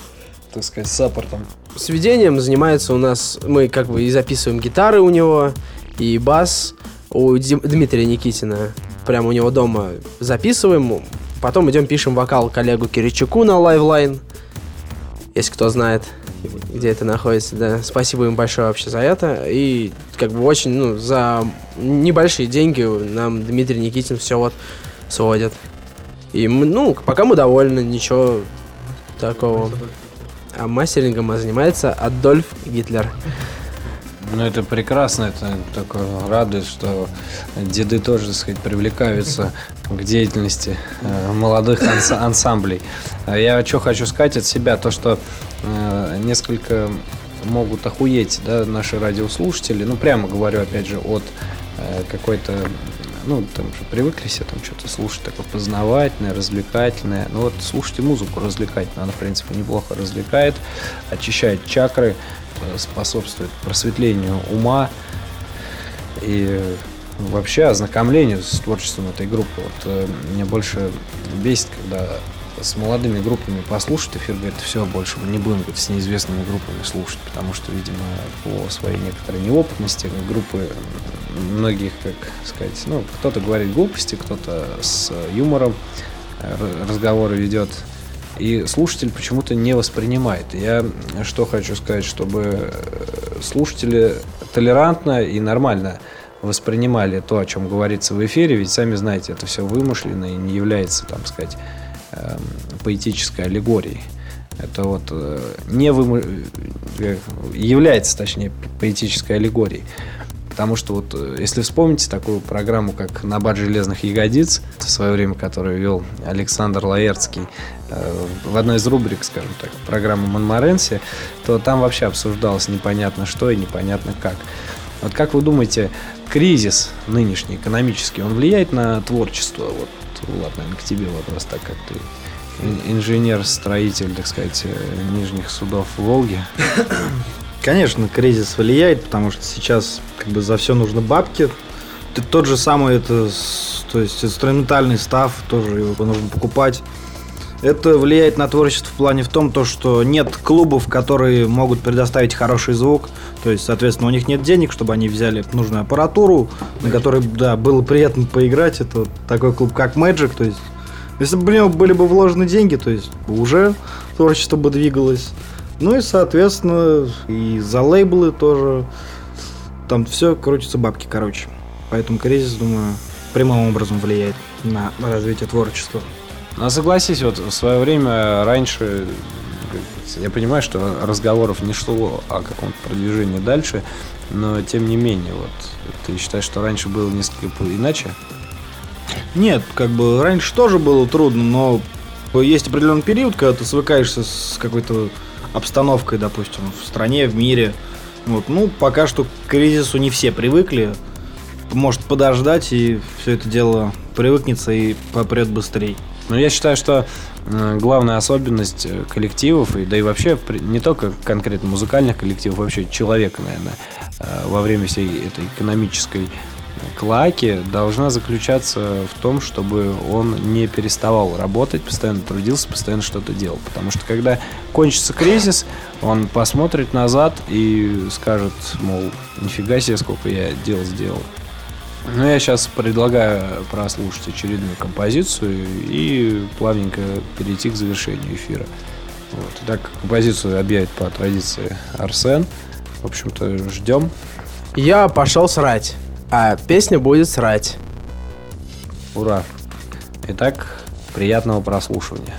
так сказать, саппортом. Сведением занимается у нас, мы как бы и записываем гитары у него, и бас у Дмитрия Никитина. Прямо у него дома записываем, потом идем пишем вокал коллегу Киричуку на Liveline, если кто знает, где это находится, да. Спасибо им большое вообще за это. И как бы очень, ну, за небольшие деньги нам Дмитрий Никитин все вот сводит. И мы, ну, пока мы довольны, ничего такого. А мастерингом занимается Адольф Гитлер. Ну это прекрасно, это только радует, что деды тоже, так сказать, привлекаются к деятельности э, молодых анса- ансамблей. А Я что хочу сказать от себя, то что э, несколько могут охуеть да, наши радиослушатели, ну прямо говорю опять же от э, какой-то ну, там же привыкли все там что-то слушать такое познавательное, развлекательное. Ну вот слушайте музыку развлекательную, она, в принципе, неплохо развлекает, очищает чакры, э, способствует просветлению ума и вообще ознакомлению с творчеством этой группы. Вот э, меня больше бесит, когда с молодыми группами послушать эфир, говорит, все, больше мы не будем говорит, с неизвестными группами слушать, потому что, видимо, по своей некоторой неопытности группы многих, как сказать, ну, кто-то говорит глупости, кто-то с юмором э, разговоры ведет, и слушатель почему-то не воспринимает. Я что хочу сказать, чтобы э, слушатели толерантно и нормально воспринимали то, о чем говорится в эфире, ведь сами знаете, это все вымышленно и не является, там сказать, эм, поэтической аллегорией. Это вот э, не вымы- э, является, точнее, поэтической аллегорией. Потому что вот, э, если вспомните такую программу, как «Набат железных ягодиц», в свое время, которую вел Александр Лаерцкий, э, в одной из рубрик, скажем так, программы «Монморенси», то там вообще обсуждалось непонятно что и непонятно как. Вот как вы думаете, кризис нынешний, экономический, он влияет на творчество? Вот, Наверное, к тебе вопрос, так как ты ин- инженер-строитель, так сказать, э, нижних судов Волги. Конечно, кризис влияет, потому что сейчас как бы за все нужны бабки. Тот же самый это, то есть инструментальный став тоже его нужно покупать. Это влияет на творчество в плане в том, то, что нет клубов, которые могут предоставить хороший звук. То есть, соответственно, у них нет денег, чтобы они взяли нужную аппаратуру, на которой, да, было приятно поиграть. Это вот такой клуб, как Magic. То есть, если бы в него были бы вложены деньги, то есть уже творчество бы двигалось. Ну и, соответственно, и за лейблы тоже. Там все крутится бабки, короче. Поэтому кризис, думаю, прямым образом влияет на развитие творчества. Ну, согласись, вот в свое время раньше, я понимаю, что разговоров не шло о каком-то продвижении дальше, но тем не менее, вот ты считаешь, что раньше было несколько иначе? Нет, как бы раньше тоже было трудно, но есть определенный период, когда ты свыкаешься с какой-то обстановкой, допустим, в стране, в мире. Вот, ну, пока что к кризису не все привыкли. Может подождать, и все это дело привыкнется и попрет быстрее. Но я считаю, что э, главная особенность э, коллективов, и да и вообще не только конкретно музыкальных коллективов, вообще человека, наверное, э, во время всей этой экономической клаки должна заключаться в том, чтобы он не переставал работать, постоянно трудился, постоянно что-то делал. Потому что когда кончится кризис, он посмотрит назад и скажет, мол, нифига себе, сколько я дел сделал. Ну, я сейчас предлагаю прослушать очередную композицию и плавненько перейти к завершению эфира. Вот. Итак, композицию объявит по традиции Арсен. В общем-то, ждем. Я пошел срать, а песня будет срать. Ура! Итак, приятного прослушивания.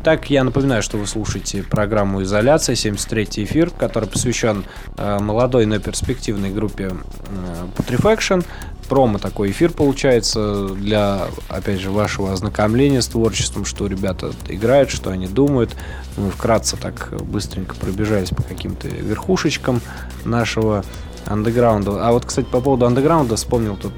Итак, я напоминаю, что вы слушаете программу «Изоляция», 73-й эфир, который посвящен э, молодой, но перспективной группе э, Putrefaction. Промо такой эфир получается для, опять же, вашего ознакомления с творчеством, что ребята играют, что они думают. Мы вкратце так быстренько пробежались по каким-то верхушечкам нашего андеграунда. А вот, кстати, по поводу андеграунда вспомнил тут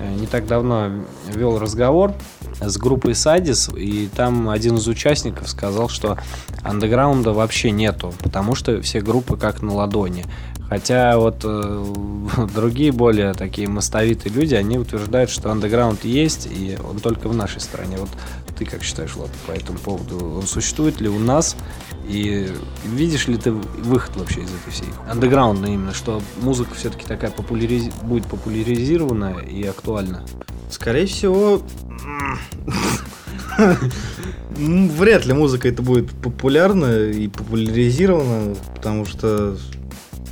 э, не так давно вел разговор с группой Садис, и там один из участников сказал, что андеграунда вообще нету, потому что все группы как на ладони. Хотя вот э, другие более такие мостовитые люди, они утверждают, что андеграунд есть, и он только в нашей стране. Вот ты как считаешь, Влад, по этому поводу? Он существует ли у нас? И видишь ли ты выход вообще из этой всей андеграундной именно, что музыка все-таки такая популяриз... будет популяризирована и актуальна? Скорее всего, вряд ли музыка это будет популярна и популяризирована, потому что,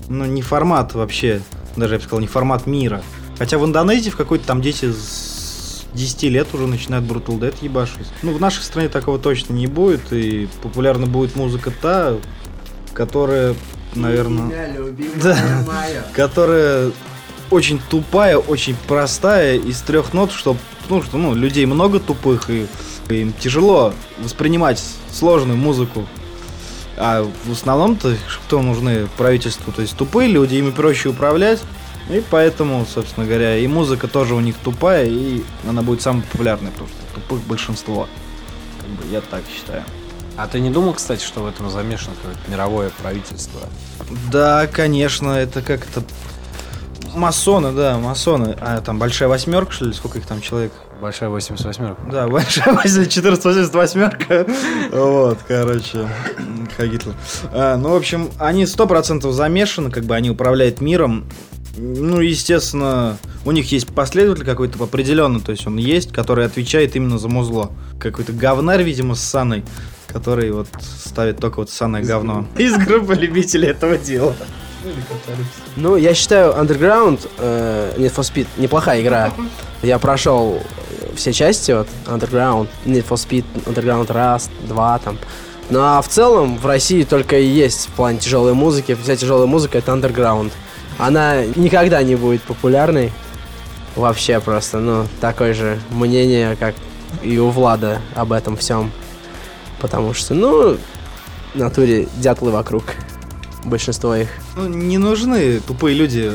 ну, не формат вообще, даже я бы сказал, не формат мира. Хотя в Индонезии в какой-то там дети с 10 лет уже начинают Brutal Dead ебашить. Ну, в нашей стране такого точно не будет, и популярна будет музыка та, которая, наверное... Да. которая очень тупая, очень простая, из трех нот, что, ну, что, ну, людей много тупых, и им тяжело воспринимать сложную музыку. А в основном-то кто нужны правительству? То есть тупые люди, ими проще управлять. И поэтому, собственно говоря, и музыка тоже у них тупая, и она будет самой популярной, потому что тупых большинство. Как бы я так считаю. А ты не думал, кстати, что в этом замешано какое-то мировое правительство? Да, конечно, это как это... Масоны, да, масоны. А там большая восьмерка, что ли? Сколько их там человек? Большая 88 Да, большая 1488 Вот, короче, Хагитл. А, ну, в общем, они сто процентов замешаны, как бы они управляют миром. Ну, естественно, у них есть последователь какой-то определенный, то есть он есть, который отвечает именно за музло. Какой-то говнарь, видимо, с Саной, который вот ставит только вот саное говно. Из группы любителей этого дела. Ну, я считаю, Underground, э, Need for Speed, неплохая игра. Я прошел все части, вот, Underground, Need for Speed, Underground Rust, 2 там. Ну, а в целом в России только и есть в плане тяжелой музыки. Вся тяжелая музыка это Underground. Она никогда не будет популярной. Вообще просто, ну, такое же мнение, как и у Влада об этом всем. Потому что, ну, в натуре дятлы вокруг. Большинство их. Ну, не нужны тупые люди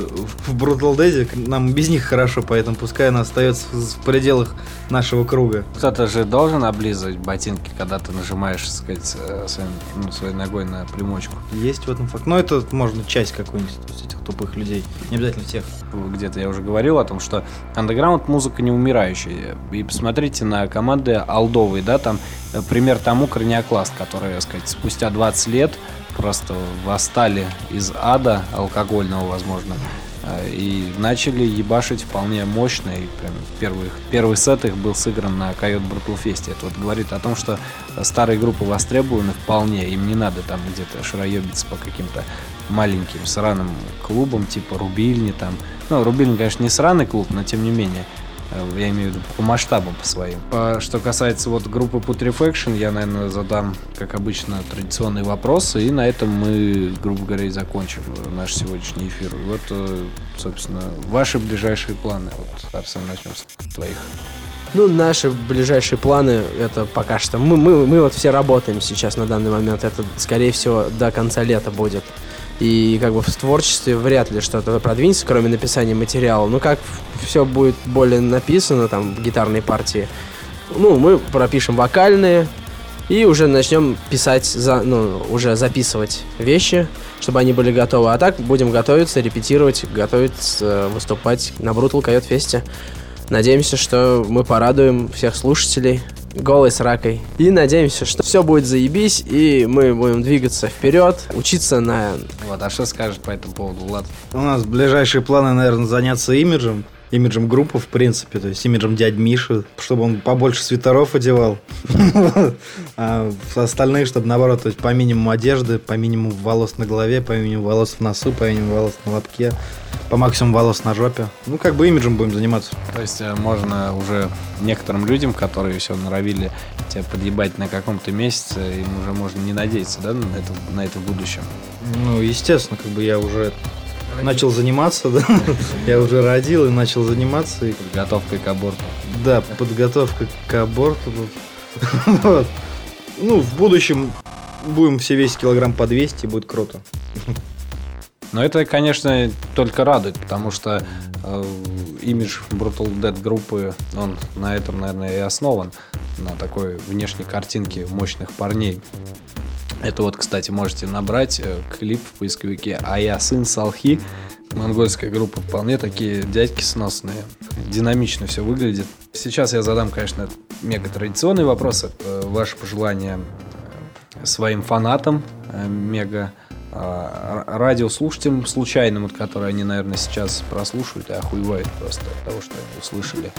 в Brutal Dead, нам без них хорошо, поэтому пускай она остается в пределах нашего круга. Кто-то же должен облизывать ботинки, когда ты нажимаешь, так сказать, э, своим, ну, своей ногой на примочку. Есть в этом факт. Но это можно часть какой-нибудь из этих тупых людей. Не обязательно всех. Где-то я уже говорил о том, что андеграунд музыка не умирающая. И посмотрите на команды алдовые, да, там э, пример тому Краниокласт, которые, так сказать, спустя 20 лет просто восстали из ада алкогольного, возможно, э, и начали ебашить вполне мощно. И прям первый, первый сет их был сыгран на Койот Брутал Фесте. Это вот говорит о том, что старые группы востребованы вполне. Им не надо там где-то шароебиться по каким-то маленьким сраным клубам, типа Рубильни там. Ну, Рубильни, конечно, не сраный клуб, но тем не менее. Э, Я имею в виду по масштабам по своим. По- Что касается вот группы Putrefaction, я, наверное, задам, как обычно, традиционные вопросы, и на этом мы, грубо говоря, и закончим наш сегодняшний эфир. Вот, э, собственно, ваши ближайшие планы. Вот, Арсен, начнем с твоих. Ну, наши ближайшие планы, это пока что... Мы, мы, мы вот все работаем сейчас на данный момент. Это, скорее всего, до конца лета будет. И как бы в творчестве вряд ли что-то продвинется, кроме написания материала. Ну, как все будет более написано, там, в гитарной партии, ну, мы пропишем вокальные и уже начнем писать, за, ну, уже записывать вещи, чтобы они были готовы. А так будем готовиться, репетировать, готовиться выступать на Brutal Койот Фесте. Надеемся, что мы порадуем всех слушателей голой с ракой. И надеемся, что все будет заебись, и мы будем двигаться вперед, учиться на... Вот, а что скажешь по этому поводу, Влад? У нас ближайшие планы, наверное, заняться имиджем. Имиджем группы, в принципе, то есть имиджем дядь Миши, чтобы он побольше свитеров одевал. А остальные, чтобы наоборот, то есть по минимуму одежды, по минимуму волос на голове, по минимуму волос в носу, по минимуму волос на лобке, по максимуму волос на жопе. Ну, как бы имиджем будем заниматься. То есть э, можно уже некоторым людям, которые все норовили тебя подъебать на каком-то месяце, им уже можно не надеяться, да, на это, на это в будущем? Ну, естественно, как бы я уже начал заниматься, да. Я уже родил и начал заниматься. И, Подготовкой к аборту. да, подготовка к аборту. Вот. Ну, в будущем будем все весить килограмм по 200, и будет круто. Но это, конечно, только радует, потому что э, имидж Brutal Dead группы, он на этом, наверное, и основан, на такой внешней картинке мощных парней. Это вот, кстати, можете набрать э, клип в поисковике «А я сын Салхи». Монгольская группа вполне такие дядьки сносные. Динамично все выглядит. Сейчас я задам, конечно, мега традиционные вопросы. Э, Ваши пожелания э, своим фанатам мега а, радиослушателям случайным, вот, которые они, наверное, сейчас прослушивают и охуевают просто от того, что они услышали.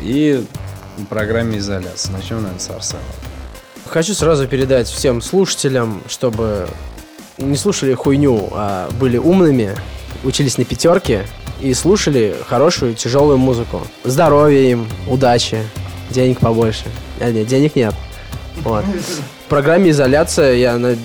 И программе изоляции. Начнем, наверное, с Арсена. Хочу сразу передать всем слушателям, чтобы не слушали хуйню, а были умными, учились на пятерке и слушали хорошую тяжелую музыку. Здоровья им, удачи, денег побольше. А, нет, денег нет. Вот. В программе изоляция я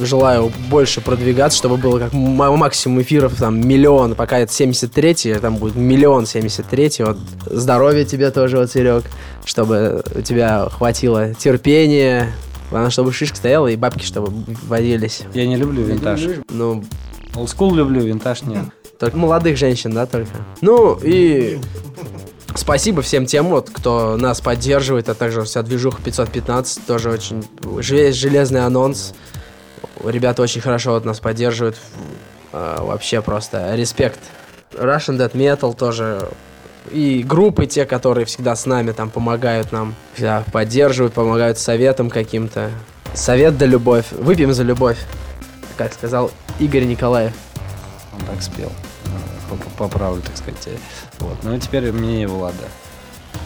желаю больше продвигаться, чтобы было как максимум эфиров, там, миллион, пока это 73 там будет миллион 73 вот. Здоровья тебе тоже, вот, Серег, чтобы у тебя хватило терпения, главное, чтобы шишка стояла и бабки, чтобы водились. Я не люблю винтаж. Ну, Олдскул люблю, винтаж нет. только молодых женщин, да, только. Ну, и спасибо всем тем, вот, кто нас поддерживает, а также вся движуха 515, тоже очень же- железный анонс. Ребята очень хорошо вот нас поддерживают. А, Вообще просто респект. Russian Dead Metal тоже. И группы те, которые всегда с нами там помогают нам, всегда поддерживают, помогают советом каким-то. Совет да любовь. Выпьем за любовь, как сказал Игорь Николаев. Он так спел. По- Поправлю, так сказать. э, Вот. Ну, а теперь мнение Влада.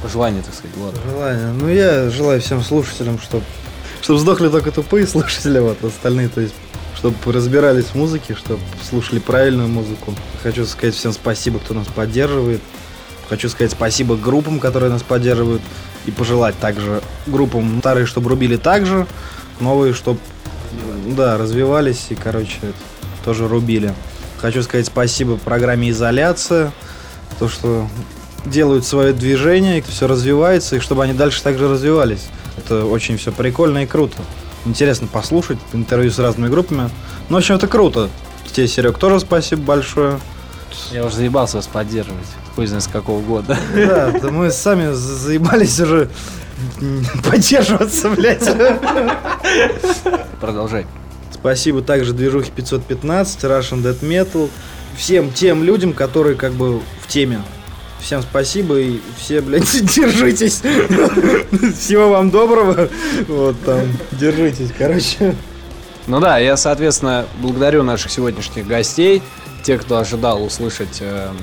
Пожелание, так сказать, Влада. Желание. Ну, я желаю всем слушателям, чтобы чтобы сдохли только тупые слушатели, вот остальные, то есть, чтобы разбирались в музыке, чтобы слушали правильную музыку. Хочу сказать всем спасибо, кто нас поддерживает. Хочу сказать спасибо группам, которые нас поддерживают. И пожелать также группам старые, чтобы рубили так же, новые, чтобы да, развивались и, короче, тоже рубили. Хочу сказать спасибо программе «Изоляция», то, что делают свое движение, все развивается, и чтобы они дальше также развивались. Это очень все прикольно и круто. Интересно послушать интервью с разными группами. Ну, в общем, это круто. Тебе, Серег, тоже спасибо большое. Я уже заебался вас поддерживать. Хуй знает с какого года. Да, да мы сами за- заебались уже поддерживаться, блядь. Продолжай. Спасибо также движухе 515, Russian Dead Metal, всем тем людям, которые как бы в теме. Всем спасибо и все, блядь, держитесь. Всего вам доброго. Вот там, держитесь, короче. Ну да, я, соответственно, благодарю наших сегодняшних гостей, те, кто ожидал услышать эм,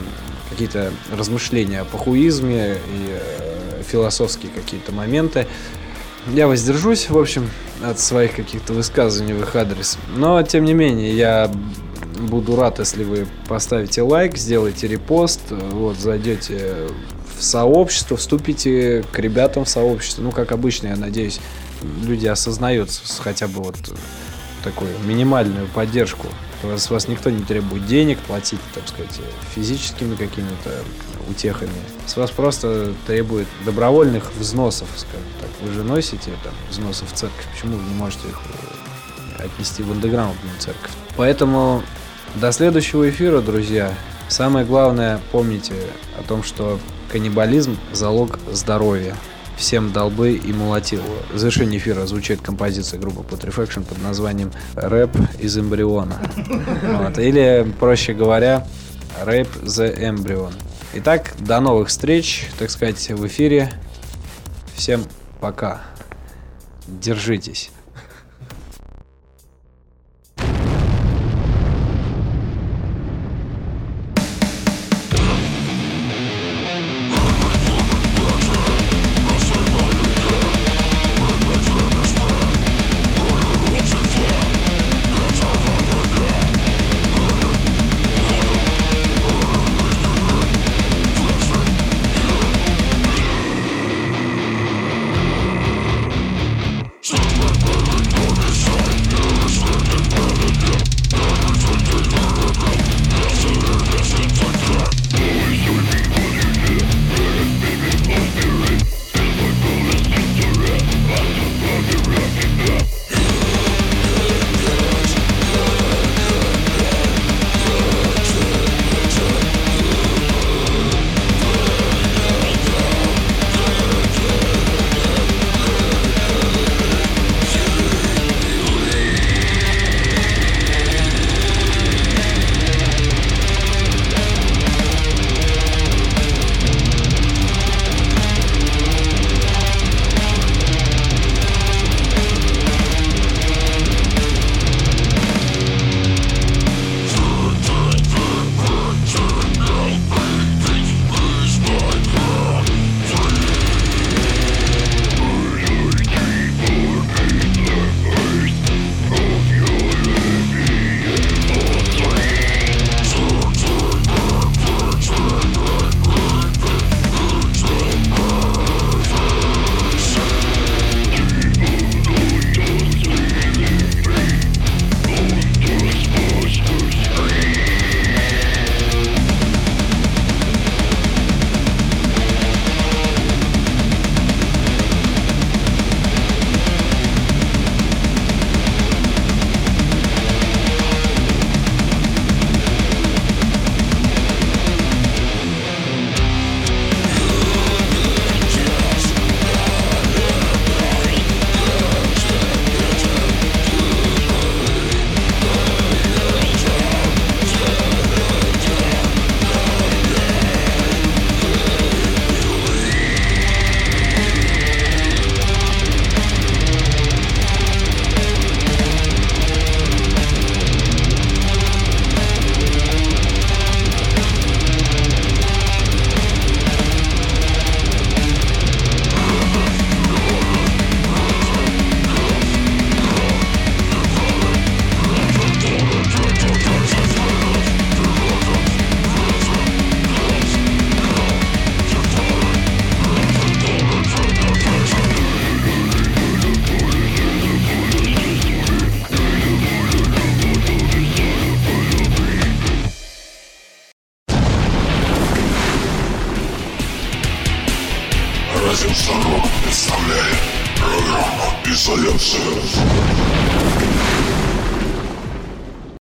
какие-то размышления о похуизме и э, философские какие-то моменты. Я воздержусь, в общем, от своих каких-то высказываний в их адрес. Но, тем не менее, я буду рад, если вы поставите лайк, сделаете репост, э, вот, зайдете в сообщество, вступите к ребятам в сообщество. Ну, как обычно, я надеюсь, люди осознают хотя бы вот такую минимальную поддержку. С вас никто не требует денег платить, так сказать, физическими какими-то утехами. С вас просто требует добровольных взносов, скажем так. Вы же носите там взносы в церковь, почему вы не можете их э, отнести в андеграундную церковь? Поэтому до следующего эфира, друзья. Самое главное, помните о том, что каннибализм – залог здоровья. Всем долбы и молотил. В завершении эфира звучит композиция группы Putrefaction под названием «Рэп из эмбриона». Вот. Или, проще говоря, «Рэп the Embryon». Итак, до новых встреч, так сказать, в эфире. Всем пока. Держитесь.